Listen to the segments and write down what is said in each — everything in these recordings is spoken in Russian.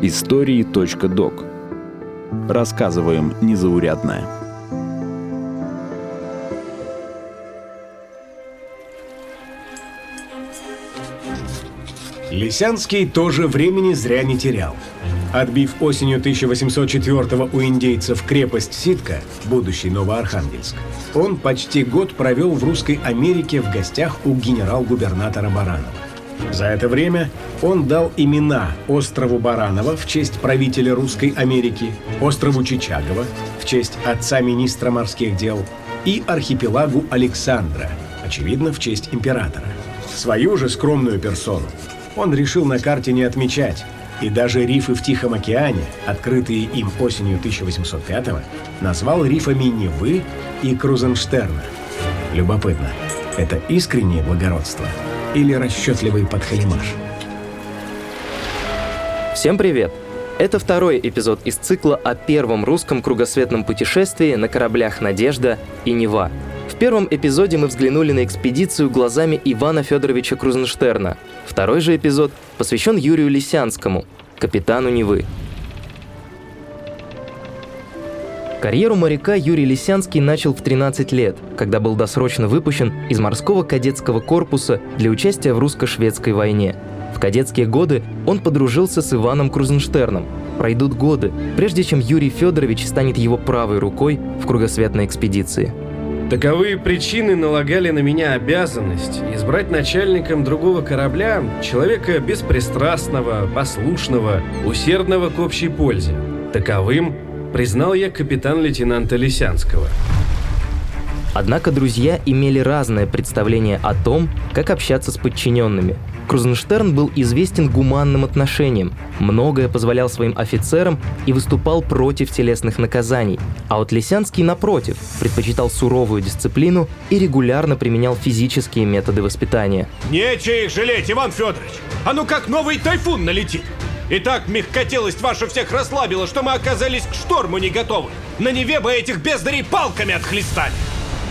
Истории.док Рассказываем незаурядное. Лисянский тоже времени зря не терял. Отбив осенью 1804 у индейцев крепость Ситка, будущий Новоархангельск, он почти год провел в Русской Америке в гостях у генерал-губернатора Баранова. За это время он дал имена острову Баранова в честь правителя Русской Америки, острову Чичагова в честь отца министра морских дел и архипелагу Александра, очевидно, в честь императора. Свою же скромную персону он решил на карте не отмечать, и даже рифы в Тихом океане, открытые им осенью 1805-го, назвал рифами Невы и Крузенштерна. Любопытно, это искреннее благородство или расчетливый подхалимаш? Всем привет! Это второй эпизод из цикла о первом русском кругосветном путешествии на кораблях «Надежда» и «Нева», в первом эпизоде мы взглянули на экспедицию глазами Ивана Федоровича Крузенштерна. Второй же эпизод посвящен Юрию Лисянскому, капитану Невы. Карьеру моряка Юрий Лисянский начал в 13 лет, когда был досрочно выпущен из морского кадетского корпуса для участия в русско-шведской войне. В кадетские годы он подружился с Иваном Крузенштерном. Пройдут годы, прежде чем Юрий Федорович станет его правой рукой в кругосветной экспедиции. Таковые причины налагали на меня обязанность избрать начальником другого корабля человека беспристрастного, послушного, усердного к общей пользе. Таковым признал я капитан-лейтенанта Лисянского. Однако друзья имели разное представление о том, как общаться с подчиненными – Крузенштерн был известен гуманным отношением, многое позволял своим офицерам и выступал против телесных наказаний, а вот Лисянский, напротив, предпочитал суровую дисциплину и регулярно применял физические методы воспитания. Нечего их жалеть, Иван Федорович! А ну как новый тайфун налетит! Итак, мягкотелость ваша всех расслабила, что мы оказались к шторму не готовы. На Неве бы этих бездарей палками отхлестали.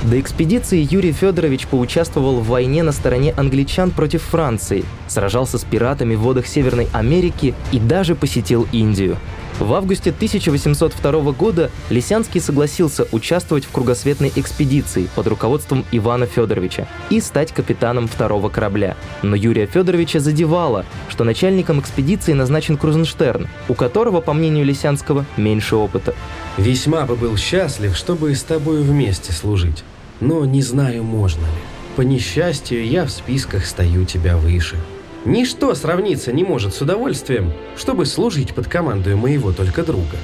До экспедиции Юрий Федорович поучаствовал в войне на стороне англичан против Франции, сражался с пиратами в водах Северной Америки и даже посетил Индию. В августе 1802 года Лисянский согласился участвовать в кругосветной экспедиции под руководством Ивана Федоровича и стать капитаном второго корабля. Но Юрия Федоровича задевало, что начальником экспедиции назначен Крузенштерн, у которого, по мнению Лисянского, меньше опыта. «Весьма бы был счастлив, чтобы с тобой вместе служить, но не знаю, можно ли. По несчастью, я в списках стою тебя выше», Ничто сравниться не может с удовольствием, чтобы служить под командой моего только друга.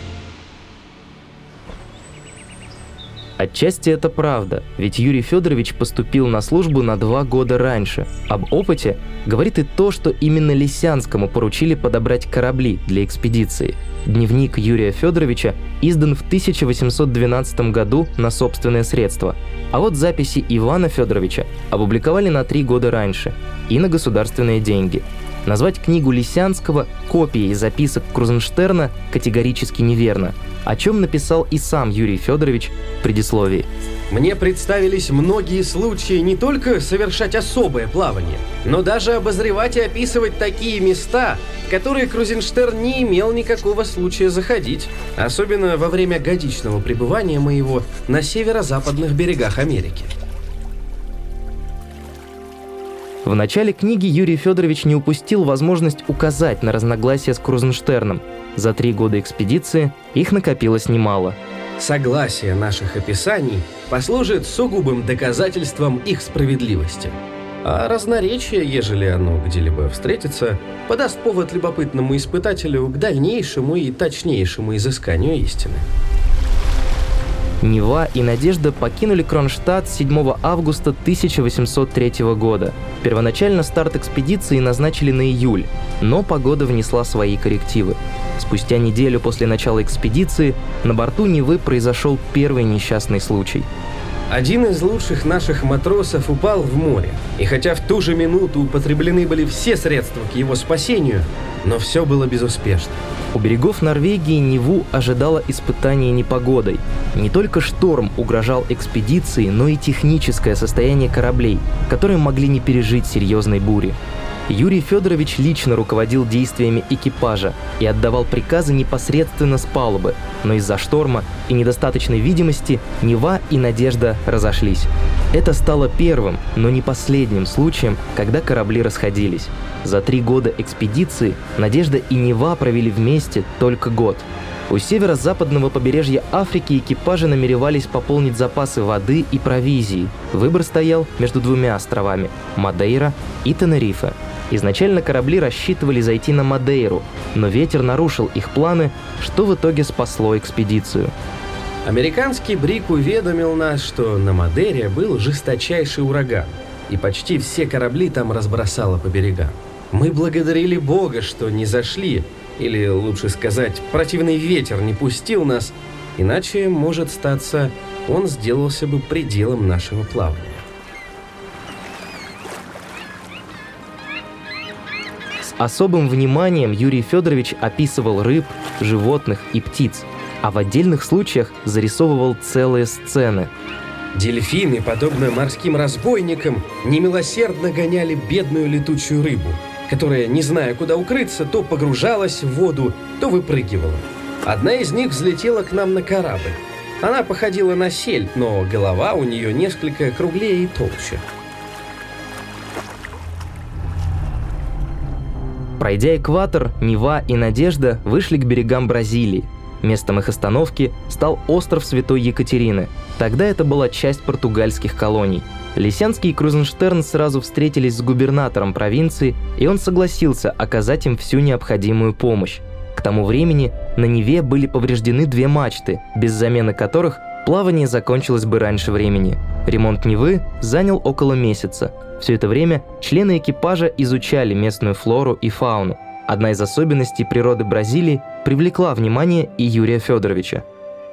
Отчасти это правда, ведь Юрий Федорович поступил на службу на два года раньше. Об опыте говорит и то, что именно Лисянскому поручили подобрать корабли для экспедиции. Дневник Юрия Федоровича издан в 1812 году на собственные средства, а вот записи Ивана Федоровича опубликовали на три года раньше и на государственные деньги. Назвать книгу Лисянского копией записок Крузенштерна категорически неверно – о чем написал и сам Юрий Федорович в предисловии. Мне представились многие случаи не только совершать особое плавание, но даже обозревать и описывать такие места, в которые Крузенштерн не имел никакого случая заходить, особенно во время годичного пребывания моего на северо-западных берегах Америки. В начале книги Юрий Федорович не упустил возможность указать на разногласия с Крузенштерном. За три года экспедиции их накопилось немало. Согласие наших описаний послужит сугубым доказательством их справедливости. А разноречие, ежели оно где-либо встретится, подаст повод любопытному испытателю к дальнейшему и точнейшему изысканию истины. Нева и Надежда покинули Кронштадт 7 августа 1803 года. Первоначально старт экспедиции назначили на июль, но погода внесла свои коррективы. Спустя неделю после начала экспедиции на борту Невы произошел первый несчастный случай – один из лучших наших матросов упал в море, и хотя в ту же минуту употреблены были все средства к его спасению, но все было безуспешно. У берегов Норвегии Неву ожидало испытание непогодой. Не только шторм угрожал экспедиции, но и техническое состояние кораблей, которые могли не пережить серьезной бури. Юрий Федорович лично руководил действиями экипажа и отдавал приказы непосредственно с палубы, но из-за шторма и недостаточной видимости Нева и Надежда разошлись. Это стало первым, но не последним случаем, когда корабли расходились. За три года экспедиции Надежда и Нева провели вместе только год. У северо-западного побережья Африки экипажи намеревались пополнить запасы воды и провизии. Выбор стоял между двумя островами – Мадейра и Тенерифе. Изначально корабли рассчитывали зайти на Мадейру, но ветер нарушил их планы, что в итоге спасло экспедицию. Американский Брик уведомил нас, что на Мадере был жесточайший ураган, и почти все корабли там разбросало по берегам. Мы благодарили Бога, что не зашли, или лучше сказать, противный ветер не пустил нас, иначе, может статься, он сделался бы пределом нашего плавания. С особым вниманием Юрий Федорович описывал рыб, животных и птиц, а в отдельных случаях зарисовывал целые сцены. Дельфины, подобно морским разбойникам, немилосердно гоняли бедную летучую рыбу – которая, не зная, куда укрыться, то погружалась в воду, то выпрыгивала. Одна из них взлетела к нам на корабль. Она походила на сель, но голова у нее несколько круглее и толще. Пройдя экватор, Нева и Надежда вышли к берегам Бразилии. Местом их остановки стал остров Святой Екатерины. Тогда это была часть португальских колоний – Лисянский и Крузенштерн сразу встретились с губернатором провинции, и он согласился оказать им всю необходимую помощь. К тому времени на Неве были повреждены две мачты, без замены которых плавание закончилось бы раньше времени. Ремонт Невы занял около месяца. Все это время члены экипажа изучали местную флору и фауну. Одна из особенностей природы Бразилии привлекла внимание и Юрия Федоровича.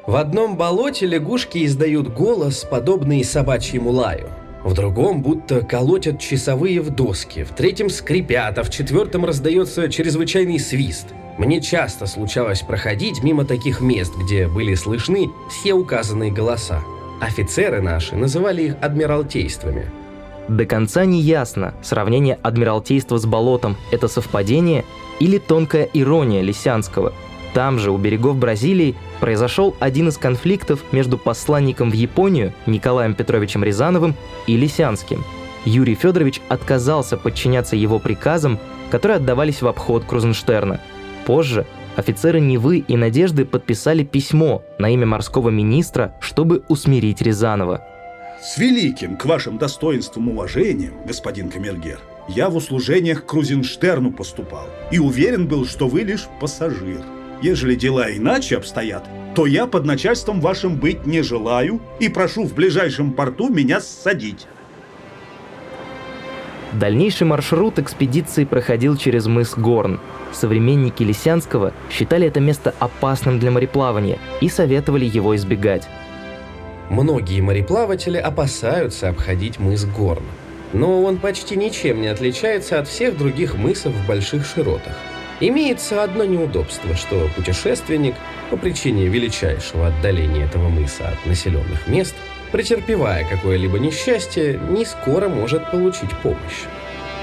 В одном болоте лягушки издают голос, подобный собачьему лаю. В другом будто колотят часовые в доски, в третьем скрипят, а в четвертом раздается чрезвычайный свист. Мне часто случалось проходить мимо таких мест, где были слышны все указанные голоса. Офицеры наши называли их адмиралтействами. До конца не ясно, сравнение адмиралтейства с болотом – это совпадение или тонкая ирония Лисянского – там же, у берегов Бразилии, произошел один из конфликтов между посланником в Японию Николаем Петровичем Рязановым и Лисянским. Юрий Федорович отказался подчиняться его приказам, которые отдавались в обход Крузенштерна. Позже офицеры Невы и Надежды подписали письмо на имя морского министра, чтобы усмирить Рязанова. С великим к вашим достоинствам уважением, господин Камергер, я в услужениях Крузенштерну поступал и уверен был, что вы лишь пассажир. Ежели дела иначе обстоят, то я под начальством вашим быть не желаю и прошу в ближайшем порту меня ссадить. Дальнейший маршрут экспедиции проходил через мыс Горн. Современники Лисянского считали это место опасным для мореплавания и советовали его избегать. Многие мореплаватели опасаются обходить мыс Горн, но он почти ничем не отличается от всех других мысов в больших широтах. Имеется одно неудобство, что путешественник по причине величайшего отдаления этого мыса от населенных мест, претерпевая какое-либо несчастье, не скоро может получить помощь.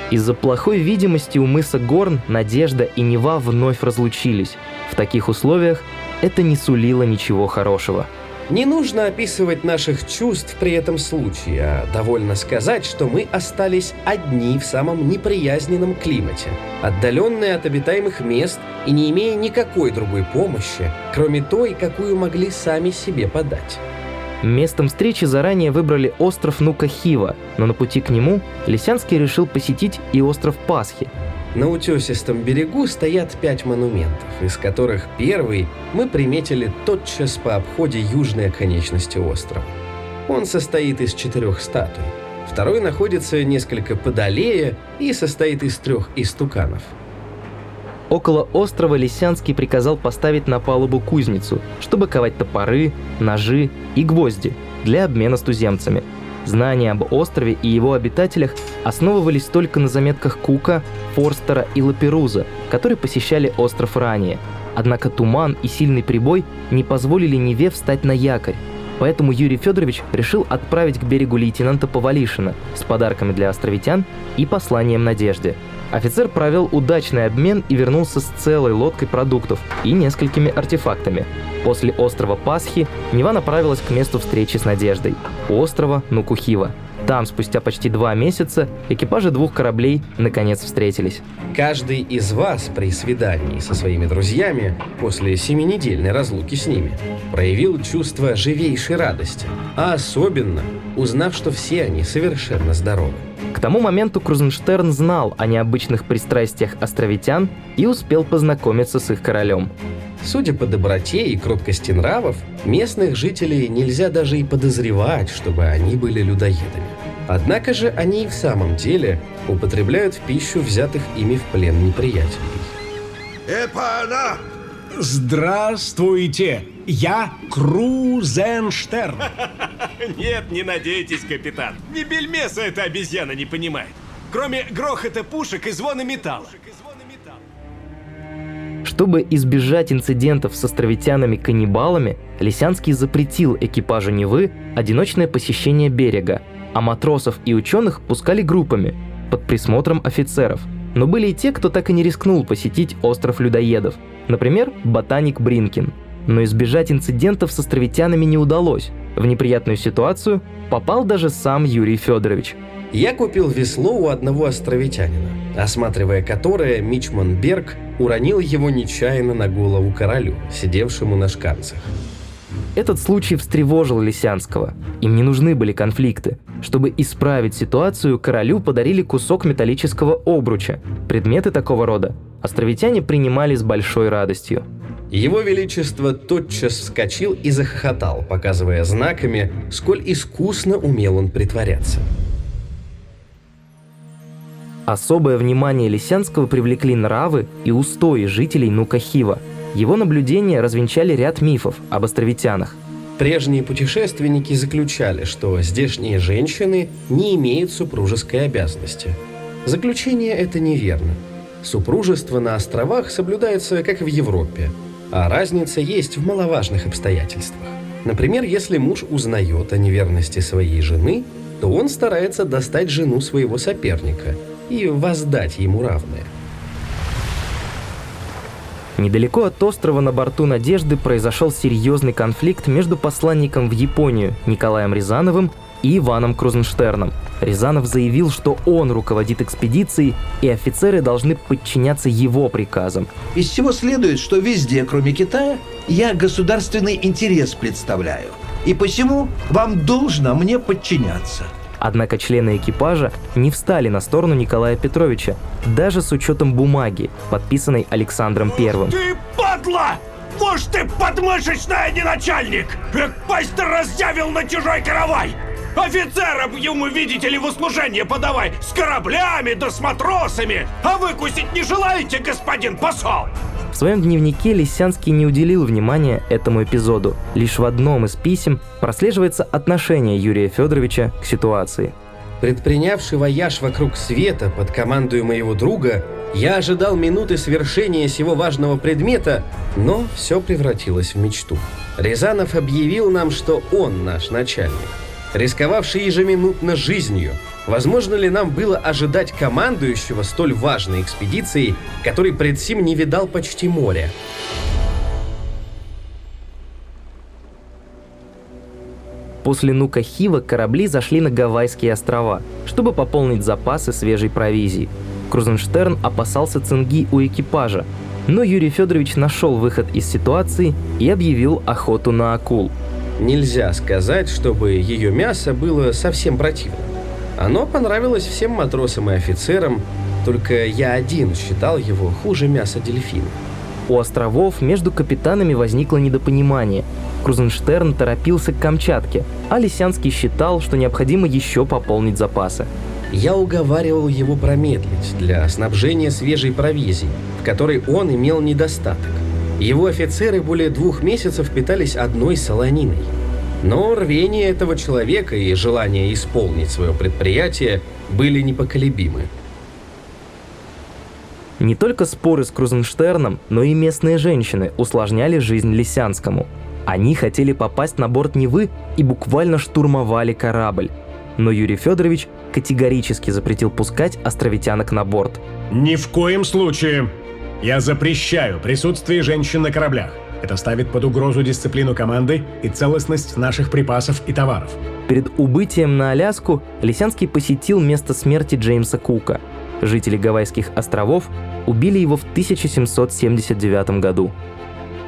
Из-за плохой видимости у мыса Горн Надежда и Нева вновь разлучились. В таких условиях это не сулило ничего хорошего. Не нужно описывать наших чувств при этом случае, а довольно сказать, что мы остались одни в самом неприязненном климате, отдаленные от обитаемых мест и не имея никакой другой помощи, кроме той, какую могли сами себе подать. Местом встречи заранее выбрали остров Нукахива, но на пути к нему Лисянский решил посетить и остров Пасхи, на утесистом берегу стоят пять монументов, из которых первый мы приметили тотчас по обходе южной оконечности острова. Он состоит из четырех статуй. Второй находится несколько подалее и состоит из трех истуканов. Около острова Лисянский приказал поставить на палубу кузницу, чтобы ковать топоры, ножи и гвозди для обмена с туземцами – Знания об острове и его обитателях основывались только на заметках Кука, Форстера и Лаперуза, которые посещали остров ранее. Однако туман и сильный прибой не позволили Неве встать на якорь, Поэтому Юрий Федорович решил отправить к берегу лейтенанта Повалишина с подарками для островитян и посланием надежде. Офицер провел удачный обмен и вернулся с целой лодкой продуктов и несколькими артефактами. После острова Пасхи Нева направилась к месту встречи с Надеждой – острова Нукухива. Там, спустя почти два месяца, экипажи двух кораблей наконец встретились. Каждый из вас при свидании со своими друзьями после семинедельной разлуки с ними проявил чувство живейшей радости, а особенно узнав, что все они совершенно здоровы. К тому моменту Крузенштерн знал о необычных пристрастиях островитян и успел познакомиться с их королем. Судя по доброте и кроткости нравов, местных жителей нельзя даже и подозревать, чтобы они были людоедами. Однако же они и в самом деле употребляют в пищу взятых ими в плен неприятелей. Эпана! Здравствуйте! Я Крузенштерн. Нет, не надейтесь, капитан. Ни бельмеса эта обезьяна не понимает. Кроме грохота пушек и звона металла. Чтобы избежать инцидентов с островитянами-каннибалами, Лисянский запретил экипажу Невы одиночное посещение берега, а матросов и ученых пускали группами под присмотром офицеров. Но были и те, кто так и не рискнул посетить остров людоедов, например, ботаник Бринкин. Но избежать инцидентов с островитянами не удалось. В неприятную ситуацию попал даже сам Юрий Федорович – я купил весло у одного островитянина, осматривая которое Мичман Берг уронил его нечаянно на голову королю, сидевшему на шканцах. Этот случай встревожил Лисянского. Им не нужны были конфликты. Чтобы исправить ситуацию, королю подарили кусок металлического обруча. Предметы такого рода островитяне принимали с большой радостью. Его Величество тотчас вскочил и захохотал, показывая знаками, сколь искусно умел он притворяться. Особое внимание Лисянского привлекли нравы и устои жителей Нукахива. Его наблюдения развенчали ряд мифов об островитянах. Прежние путешественники заключали, что здешние женщины не имеют супружеской обязанности. Заключение это неверно. Супружество на островах соблюдается, как в Европе, а разница есть в маловажных обстоятельствах. Например, если муж узнает о неверности своей жены, то он старается достать жену своего соперника – и воздать ему равное. Недалеко от острова на борту «Надежды» произошел серьезный конфликт между посланником в Японию Николаем Рязановым и Иваном Крузенштерном. Рязанов заявил, что он руководит экспедицией, и офицеры должны подчиняться его приказам. Из всего следует, что везде, кроме Китая, я государственный интерес представляю. И посему вам должно мне подчиняться. Однако члены экипажа не встали на сторону Николая Петровича, даже с учетом бумаги, подписанной Александром Первым. Ты падла! Может, ты подмышечный, а не начальник! Эх, пасть ты раздявил на чужой каравай! Офицерам ему, видите ли, в услужение подавай! С кораблями да с матросами! А выкусить не желаете, господин посол? В своем дневнике Лисянский не уделил внимания этому эпизоду. Лишь в одном из писем прослеживается отношение Юрия Федоровича к ситуации. Предпринявший вояж вокруг света под командой моего друга, я ожидал минуты свершения сего важного предмета, но все превратилось в мечту. Рязанов объявил нам, что он наш начальник, рисковавший ежеминутно жизнью – Возможно ли нам было ожидать командующего столь важной экспедицией, который пред сим не видал почти моря? После Нука-Хива корабли зашли на Гавайские острова, чтобы пополнить запасы свежей провизии. Крузенштерн опасался цинги у экипажа, но Юрий Федорович нашел выход из ситуации и объявил охоту на акул. Нельзя сказать, чтобы ее мясо было совсем противным. Оно понравилось всем матросам и офицерам, только я один считал его хуже мяса дельфина. У островов между капитанами возникло недопонимание. Крузенштерн торопился к Камчатке, а Лисянский считал, что необходимо еще пополнить запасы. Я уговаривал его промедлить для снабжения свежей провизией, в которой он имел недостаток. Его офицеры более двух месяцев питались одной солониной – но рвение этого человека и желание исполнить свое предприятие были непоколебимы. Не только споры с Крузенштерном, но и местные женщины усложняли жизнь Лисянскому. Они хотели попасть на борт Невы и буквально штурмовали корабль. Но Юрий Федорович категорически запретил пускать островитянок на борт. Ни в коем случае. Я запрещаю присутствие женщин на кораблях. Это ставит под угрозу дисциплину команды и целостность наших припасов и товаров. Перед убытием на Аляску Лисянский посетил место смерти Джеймса Кука. Жители Гавайских островов убили его в 1779 году.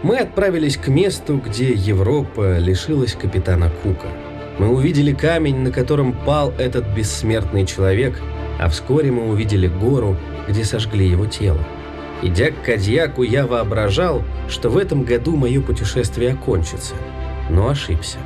Мы отправились к месту, где Европа лишилась капитана Кука. Мы увидели камень, на котором пал этот бессмертный человек, а вскоре мы увидели гору, где сожгли его тело. Идя к Кадьяку, я воображал, что в этом году мое путешествие окончится, но ошибся.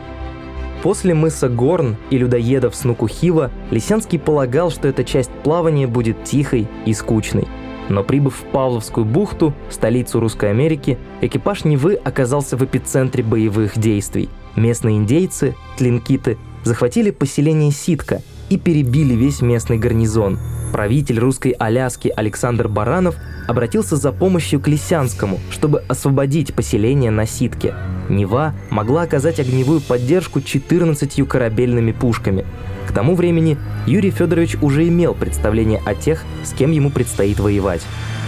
После мыса Горн и людоедов Снукухива Лисянский полагал, что эта часть плавания будет тихой и скучной. Но прибыв в Павловскую бухту, столицу Русской Америки, экипаж Невы оказался в эпицентре боевых действий. Местные индейцы, тлинкиты, захватили поселение Ситка и перебили весь местный гарнизон. Правитель русской Аляски Александр Баранов обратился за помощью к Лисянскому, чтобы освободить поселение на Ситке. Нева могла оказать огневую поддержку 14 корабельными пушками. К тому времени Юрий Федорович уже имел представление о тех, с кем ему предстоит воевать.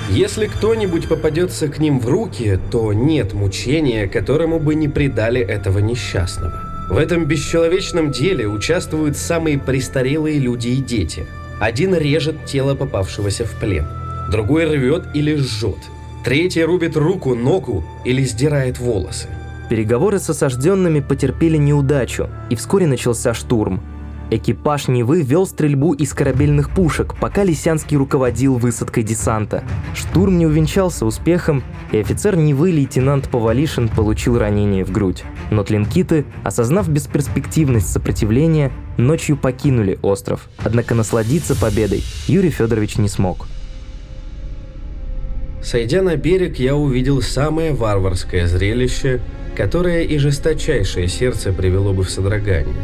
Если кто-нибудь попадется к ним в руки, то нет мучения, которому бы не предали этого несчастного. В этом бесчеловечном деле участвуют самые престарелые люди и дети. Один режет тело попавшегося в плен, другой рвет или жжет, третий рубит руку, ногу или сдирает волосы. Переговоры с осажденными потерпели неудачу, и вскоре начался штурм. Экипаж Невы вел стрельбу из корабельных пушек, пока Лисянский руководил высадкой десанта. Штурм не увенчался успехом, и офицер Невы лейтенант Повалишин получил ранение в грудь. Но тлинкиты, осознав бесперспективность сопротивления, ночью покинули остров. Однако насладиться победой Юрий Федорович не смог. Сойдя на берег, я увидел самое варварское зрелище, которое и жесточайшее сердце привело бы в содрогание.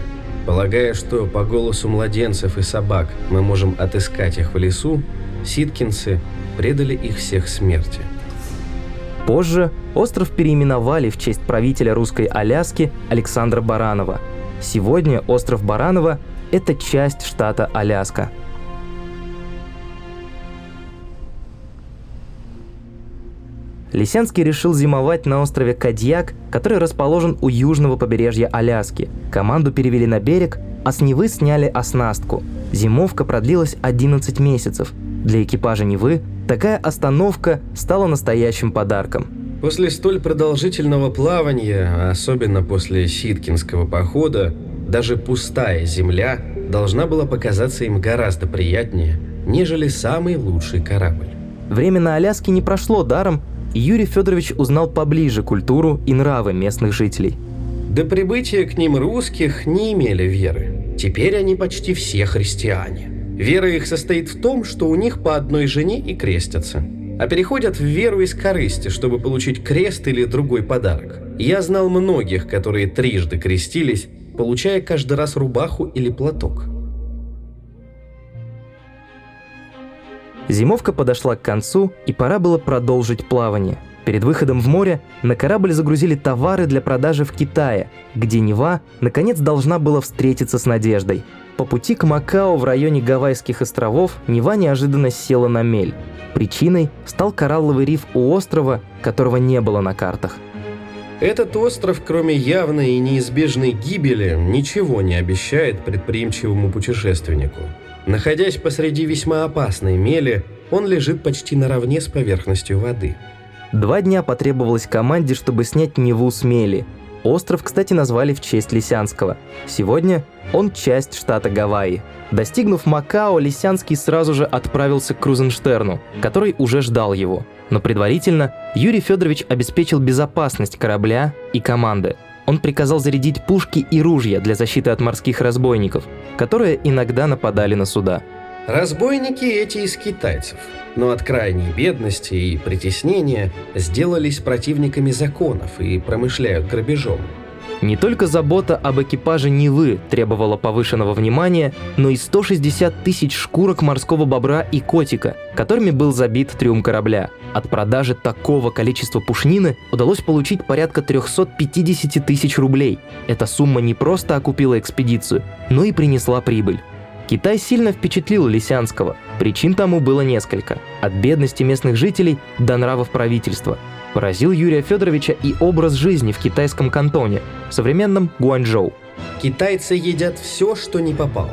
Полагая, что по голосу младенцев и собак мы можем отыскать их в лесу, ситкинцы предали их всех смерти. Позже остров переименовали в честь правителя русской Аляски Александра Баранова. Сегодня остров Баранова – это часть штата Аляска. Лисянский решил зимовать на острове Кадьяк, который расположен у южного побережья Аляски. Команду перевели на берег, а с Невы сняли оснастку. Зимовка продлилась 11 месяцев. Для экипажа Невы такая остановка стала настоящим подарком. После столь продолжительного плавания, особенно после Ситкинского похода, даже пустая земля должна была показаться им гораздо приятнее, нежели самый лучший корабль. Время на Аляске не прошло даром, Юрий Федорович узнал поближе культуру и нравы местных жителей. До прибытия к ним русских не имели веры. Теперь они почти все христиане. Вера их состоит в том, что у них по одной жене и крестятся. А переходят в веру из корысти, чтобы получить крест или другой подарок. Я знал многих, которые трижды крестились, получая каждый раз рубаху или платок. Зимовка подошла к концу, и пора было продолжить плавание. Перед выходом в море на корабль загрузили товары для продажи в Китае, где Нева наконец должна была встретиться с Надеждой. По пути к Макао в районе Гавайских островов Нева неожиданно села на мель. Причиной стал коралловый риф у острова, которого не было на картах. Этот остров, кроме явной и неизбежной гибели, ничего не обещает предприимчивому путешественнику. Находясь посреди весьма опасной мели, он лежит почти наравне с поверхностью воды. Два дня потребовалось команде, чтобы снять Неву с мели. Остров, кстати, назвали в честь Лисянского. Сегодня он часть штата Гавайи. Достигнув Макао, Лисянский сразу же отправился к Крузенштерну, который уже ждал его. Но предварительно Юрий Федорович обеспечил безопасность корабля и команды – он приказал зарядить пушки и ружья для защиты от морских разбойников, которые иногда нападали на суда. Разбойники эти из китайцев, но от крайней бедности и притеснения сделались противниками законов и промышляют грабежом. Не только забота об экипаже Невы требовала повышенного внимания, но и 160 тысяч шкурок морского бобра и котика, которыми был забит трюм корабля. От продажи такого количества пушнины удалось получить порядка 350 тысяч рублей. Эта сумма не просто окупила экспедицию, но и принесла прибыль. Китай сильно впечатлил Лисянского. Причин тому было несколько. От бедности местных жителей до нравов правительства. Поразил Юрия Федоровича и образ жизни в китайском кантоне, в современном Гуанчжоу. Китайцы едят все, что не попало.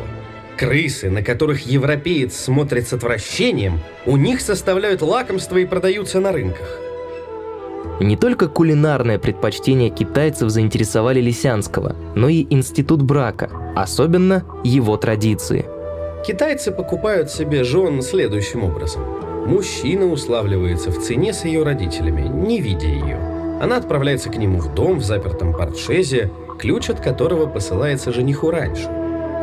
Крысы, на которых европеец смотрит с отвращением, у них составляют лакомство и продаются на рынках. Не только кулинарное предпочтение китайцев заинтересовали Лисянского, но и институт брака, особенно его традиции. Китайцы покупают себе жен следующим образом. Мужчина уславливается в цене с ее родителями, не видя ее. Она отправляется к нему в дом в запертом портшезе, ключ от которого посылается жениху раньше.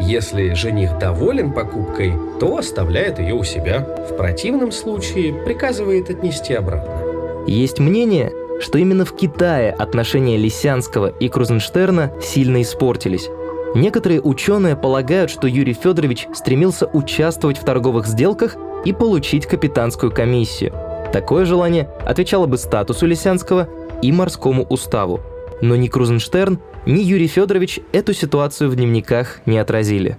Если жених доволен покупкой, то оставляет ее у себя. В противном случае приказывает отнести обратно. Есть мнение, что именно в Китае отношения Лисянского и Крузенштерна сильно испортились. Некоторые ученые полагают, что Юрий Федорович стремился участвовать в торговых сделках и получить капитанскую комиссию. Такое желание отвечало бы статусу Лисянского и морскому уставу. Но ни Крузенштерн, ни Юрий Федорович эту ситуацию в дневниках не отразили.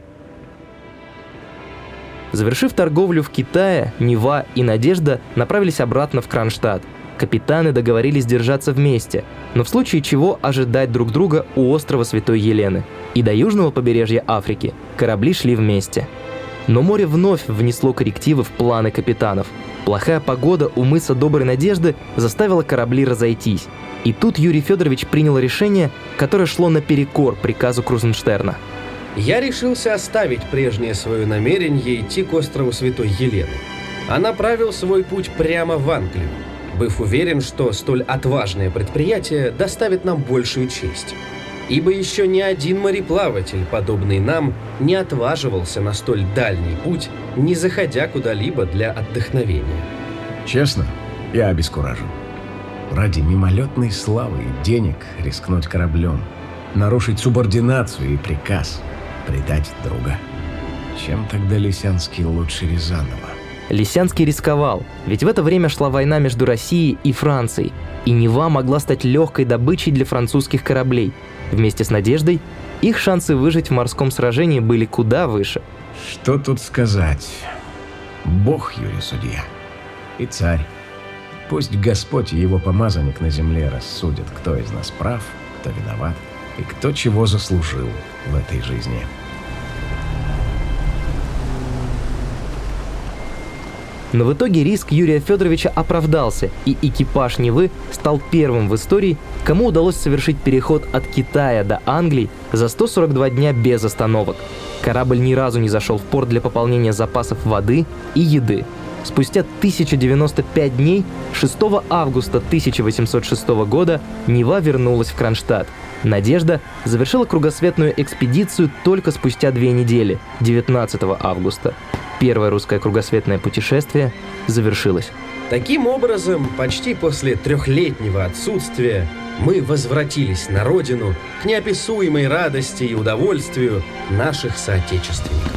Завершив торговлю в Китае, Нева и Надежда направились обратно в Кронштадт. Капитаны договорились держаться вместе, но в случае чего ожидать друг друга у острова Святой Елены. И до южного побережья Африки корабли шли вместе. Но море вновь внесло коррективы в планы капитанов. Плохая погода у мыса Доброй Надежды заставила корабли разойтись. И тут Юрий Федорович принял решение, которое шло наперекор приказу Крузенштерна. Я решился оставить прежнее свое намерение идти к острову Святой Елены, а направил свой путь прямо в Англию, быв уверен, что столь отважное предприятие доставит нам большую честь. Ибо еще ни один мореплаватель, подобный нам, не отваживался на столь дальний путь, не заходя куда-либо для отдохновения. Честно, я обескуражен. Ради мимолетной славы и денег рискнуть кораблем, нарушить субординацию и приказ, предать друга. Чем тогда Лисянский лучше Рязанова? Лисянский рисковал, ведь в это время шла война между Россией и Францией, и Нева могла стать легкой добычей для французских кораблей. Вместе с Надеждой их шансы выжить в морском сражении были куда выше. Что тут сказать? Бог, Юрий Судья. И царь. Пусть Господь и его помазанник на земле рассудят, кто из нас прав, кто виноват и кто чего заслужил в этой жизни. Но в итоге риск Юрия Федоровича оправдался, и экипаж Невы стал первым в истории, кому удалось совершить переход от Китая до Англии за 142 дня без остановок. Корабль ни разу не зашел в порт для пополнения запасов воды и еды. Спустя 1095 дней, 6 августа 1806 года, Нева вернулась в Кронштадт. Надежда завершила кругосветную экспедицию только спустя две недели, 19 августа. Первое русское кругосветное путешествие завершилось. Таким образом, почти после трехлетнего отсутствия мы возвратились на родину к неописуемой радости и удовольствию наших соотечественников.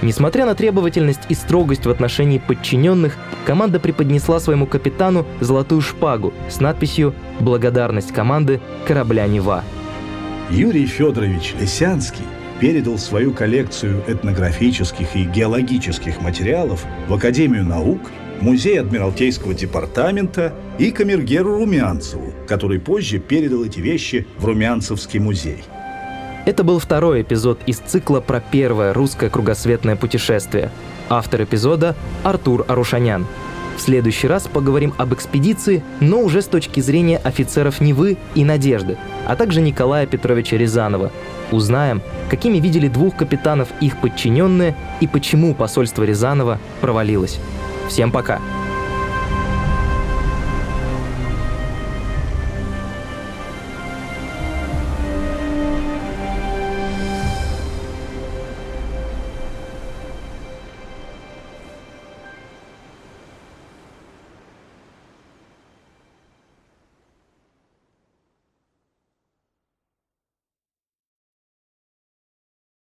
Несмотря на требовательность и строгость в отношении подчиненных, команда преподнесла своему капитану золотую шпагу с надписью «Благодарность команды корабля Нева». Юрий Федорович Лисянский передал свою коллекцию этнографических и геологических материалов в Академию наук, Музей Адмиралтейского департамента и камергеру Румянцеву, который позже передал эти вещи в Румянцевский музей. Это был второй эпизод из цикла про первое русское кругосветное путешествие. Автор эпизода – Артур Арушанян. В следующий раз поговорим об экспедиции, но уже с точки зрения офицеров Невы и Надежды, а также Николая Петровича Рязанова. Узнаем, какими видели двух капитанов их подчиненные и почему посольство Рязанова провалилось. Всем пока!